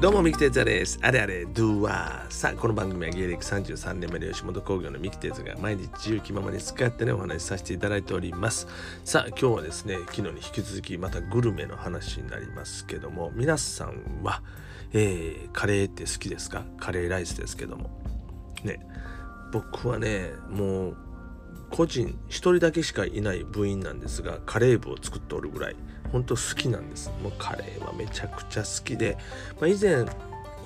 どうも、三木哲也です。あれあれ、ドゥワー。さあ、この番組は芸歴33年目の吉本興業の三木哲也が毎日自由気ままに使ってね、お話しさせていただいております。さあ、今日はですね、昨日に引き続きまたグルメの話になりますけども、皆さんは、えー、カレーって好きですか？カレーライスですけども。ね、僕はね、もう、個人一人だけしかいない部員なんですがカレー部を作っておるぐらい本当好きなんです。もうカレーはめちゃくちゃ好きで、まあ、以前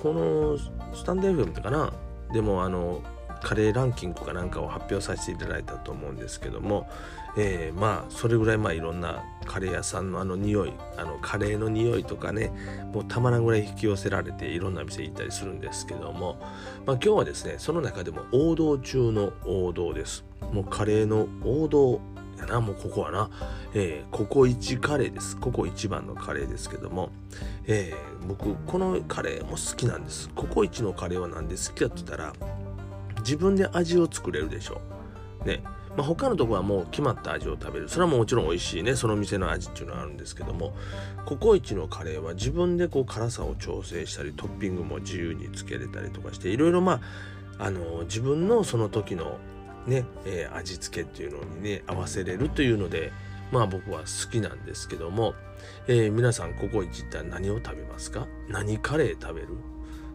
このスタンド FM かな？でもあのカレーランキングかなんかを発表させていただいたと思うんですけども、えー、まあそれぐらいまあいろんなカレー屋さんのあの匂いあのカレーの匂いとかね。もうたまらんぐらい引き寄せられていろんな店行ったりするんですけども、まあ、今日はですねその中でも王道中の王道です。もうカレーの王道やなもうここはな、えー、ココイチカレーです。ココ一番のカレーですけども、えー、僕このカレーも好きなんです。ココイチのカレーは何で好きだって言ったら自分で味を作れるでしょう。ね。まあ、他のとこはもう決まった味を食べる。それはもちろん美味しいね。その店の味っていうのはあるんですけども。ココイチのカレーは自分でこう辛さを調整したりトッピングも自由につけれたりとかしていろいろまああの自分のその時のね、えー、味付けっていうのにね合わせれるというのでまあ僕は好きなんですけども、えー、皆さんココイチって何を食べますか？何カレー食べる、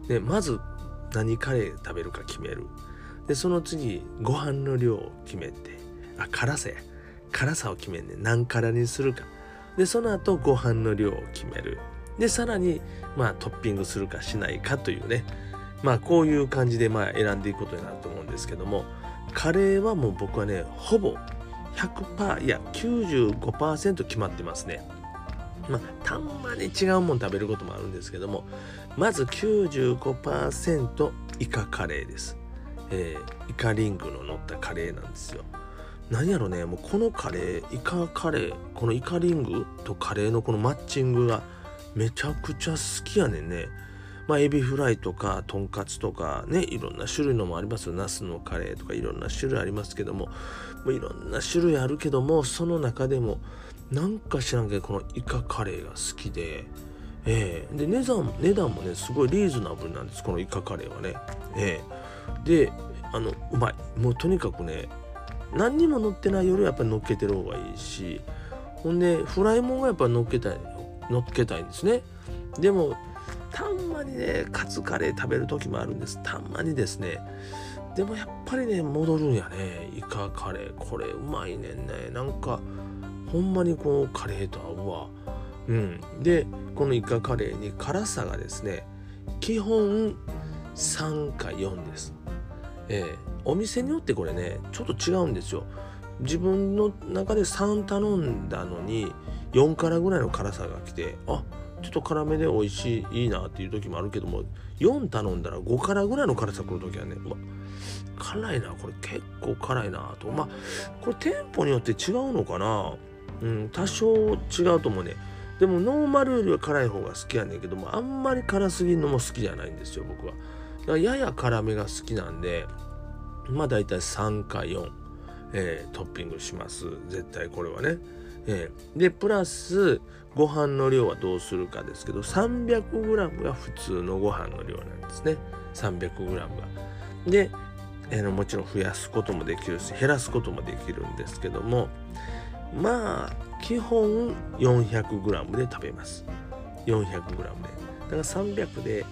ね、まず何カレー食べるか決める。でその次ご飯の量を決めてあ辛さや。辛さを決めんね何辛にするか。でその後ご飯の量を決める。でさらにまあトッピングするかしないかというね。まあこういう感じでまあ選んでいくことになると思うんですけども。カレーはもう僕はねほぼ100%いや95%決まってますねまあたんまに違うもん食べることもあるんですけどもまず95%イカカレーですえー、イカリングの乗ったカレーなんですよ。何やろねもうこのカレーイカカレーこのイカリングとカレーのこのマッチングがめちゃくちゃ好きやねんね。まあエビフライとかとんかつとかねいろんな種類のもありますよナスのカレーとかいろんな種類ありますけどももいろんな種類あるけどもその中でもなんか知らんけどこのイカカレーが好きで。えー、で値段値段もねすごいリーズナブルなんですこのイカカレーはね。えー、であのうまいもうとにかくね何にも乗ってないよりはやっぱり乗っけてる方がいいしほんでフライもんがやっぱ乗っけたい乗っけたいんですねでもたんまにねカツカレー食べる時もあるんです。たんまにですね。でもやっぱりね戻るんやね。イカカレー。これうまいねんね。なんかほんまにこのカレーと合うわ。うん。でこのイカカレーに辛さがですね基本3か4です。えー、お店によってこれねちょっと違うんですよ。自分の中で3頼んだのに4辛ぐらいの辛さが来てあっちょっと辛めで美味しいいいなっていう時もあるけども4頼んだら5辛ぐらいの辛さ来る時はねうわ辛いなこれ結構辛いなと。まあこれ店舗によって違うのかな。うん多少違うと思うね。でもノーマルよりは辛い方が好きやねんけどもあんまり辛すぎるのも好きじゃないんですよ僕は。やや辛めが好きなんでまあ大体3か4、えー、トッピングします。絶対これはね、えー、でプラスご飯の量はどうするかですけど 300g が普通のご飯の量なんですね。300g がで、えー、もちろん増やすこともできるし減らすこともできるんですけどもまあ基本 400g で食べます。400g で。だから300で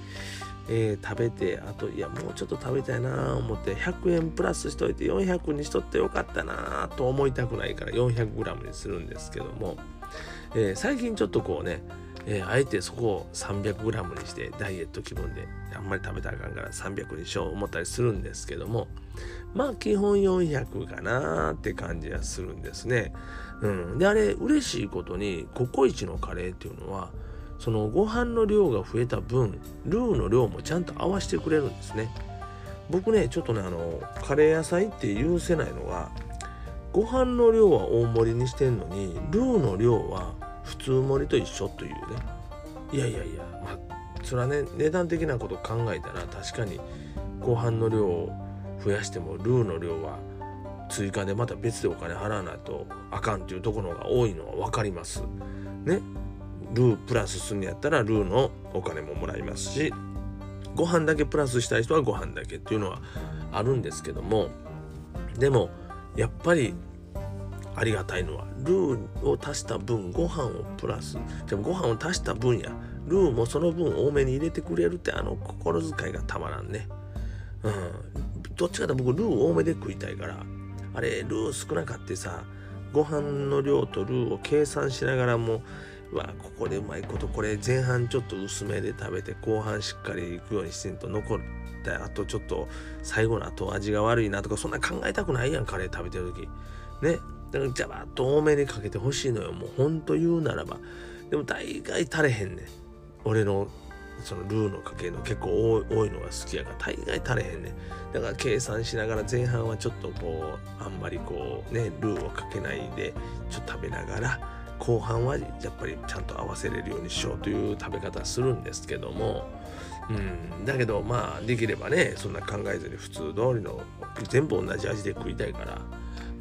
えー、食べてあといやもうちょっと食べたいな思って100円プラスしといて400にしとってよかったなと思いたくないから 400g にするんですけども、えー、最近ちょっとこうね、えー、あえてそこを 300g にしてダイエット気分であんまり食べたらあかんから300にしよう思ったりするんですけどもまあ基本400かなって感じがするんですね。うん、であれ嬉しいことにココイチのカレーっていうのはそのご飯の量が増えた分ルーの量もちゃんと合わせてくれるんですね。僕ねちょっとねあのカレー野菜って許せないのはご飯の量は大盛りにしてんのにルーの量は普通盛りと一緒というね。いやいやいやまあそれはね値段的なこと考えたら確かにご飯の量を増やしてもルーの量は追加でまた別でお金払わないとあかんっていうところが多いのは分かります。ね。ループラスするんやったらルーのお金ももらいますしご飯だけプラスしたい人はご飯だけっていうのはあるんですけどもでもやっぱりありがたいのはルーを足した分ご飯をプラスでもご飯を足した分やルーもその分多めに入れてくれるってあの心遣いがたまらんね。うん。どっちかと僕ルー多めで食いたいからあれルー少なかってさご飯の量とルーを計算しながらもわここでうまいことこれ前半ちょっと薄めで食べて後半しっかりいくようにしてんと残ったあとちょっと最後の後味が悪いなとかそんな考えたくないやんカレー食べてる時。ね。だからジャバッと多めにかけてほしいのよもうほんと言うならば。でも大概足れへんねん。俺のそのルーのかけの結構多いのが好きやから大概足れへんねん。だから計算しながら前半はちょっとこうあんまりこうねルーをかけないでちょっと食べながら後半はやっぱりちゃんと合わせれるようにしようという食べ方するんですけども、うん、だけどまあできればねそんな考えずに普通通りの全部同じ味で食いたいから、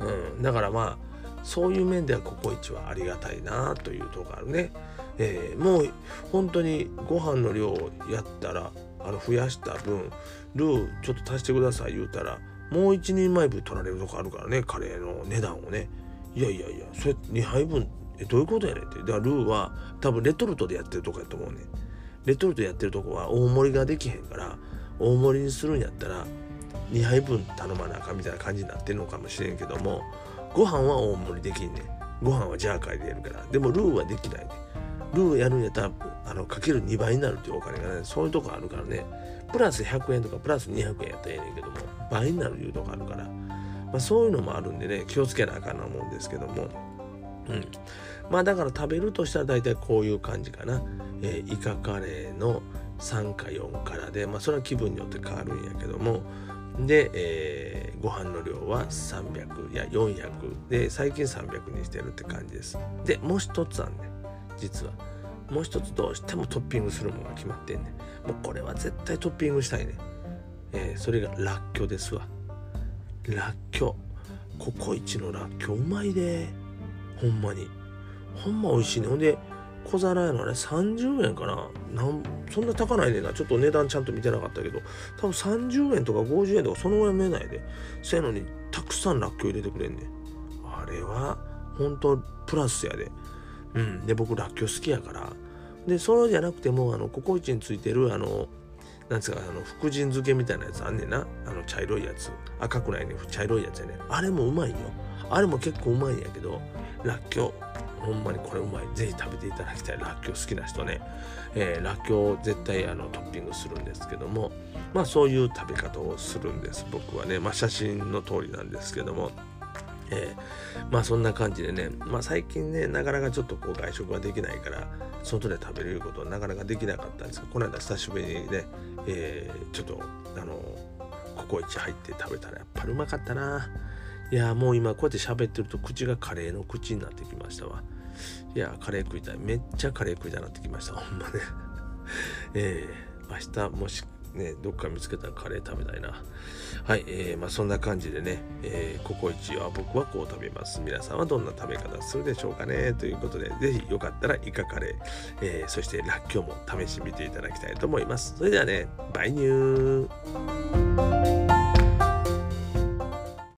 うん、だからまあそういう面ではココイチはありがたいなというとこあるね、えー、もう本当にご飯の量をやったらあの増やした分ルーちょっと足してください言うたらもう1人前分取られるとこあるからねカレーの値段をね。いやいやいやそれ2杯分えどういうことやねんって。だからルーは多分レトルトでやってるとこやと思うねレトルトやってるとこは大盛りができへんから大盛りにするんやったら2杯分頼まなあかんみたいな感じになってるのかもしれんけどもご飯は大盛りできんねん。ご飯はジャーカーでやるから。でもルーはできないねルーやるんやったらあのかける2倍になるっていうお金がねそういうとこあるからね。プラス100円とかプラス200円やったらええねんけども倍になるいうとこあるから、まあ、そういうのもあるんでね気をつけなあかんなもんですけども。うん。まあだから食べるとしたら大体こういう感じかな、えー、イカカレーの3か4からでまあそれは気分によって変わるんやけども。で、えー、ご飯の量は300いや400で最近300にしてるって感じです。でもう一つあんね実は。もう一つどうしてもトッピングするものが決まってんねもうこれは絶対トッピングしたいね、えー、それがらっきょですわ。らっきょう。ココイチのらっきょうまいで。ほんまに。ほんま美味しいね。ほんで小皿やのあれ30円かな。なんそんな高ないねんな。ちょっと値段ちゃんと見てなかったけど。多分30円とか50円とかそのぐらい見えないで。せやのにたくさんらっきょう入れてくれんねん。あれは本当プラスやで。うん。で僕らっきょう好きやから。でそれじゃなくてもあのココイチについてるあのなんつうかあの福神漬けみたいなやつあんねんな。あの茶色いやつ。赤くないね。茶色いやつやね。あれもうまいよ。あれも結構うまいんやけどらっきょうほんまにこれうまい。ぜひ食べていただきたい。らっきょう好きな人ね。えー、らっきょう絶対あのトッピングするんですけども、まあそういう食べ方をするんです。僕はね。まあ写真の通りなんですけども。えー、まあそんな感じでね、まあ最近ね、なかなかちょっとこう外食ができないから、外で食べれることはなかなかできなかったんですが、この間久しぶりにね、えー、ちょっと、あの、ココイチ入って食べたらやっぱりうまかったな。いやもう今こうやって喋ってると口がカレーの口になってきましたわ。いや、カレー食いたい。めっちゃカレー食いたいなってきました。ほんまね。えー、明日もしね、どっか見つけたらカレー食べたいな。はい、えー、まあそんな感じでね、えー、ココイチは僕はこう食べます。皆さんはどんな食べ方するでしょうかね。ということで、ぜひよかったらイカカレー、えー、そしてラッキョウも試してみていただきたいと思います。それではね、バイニュー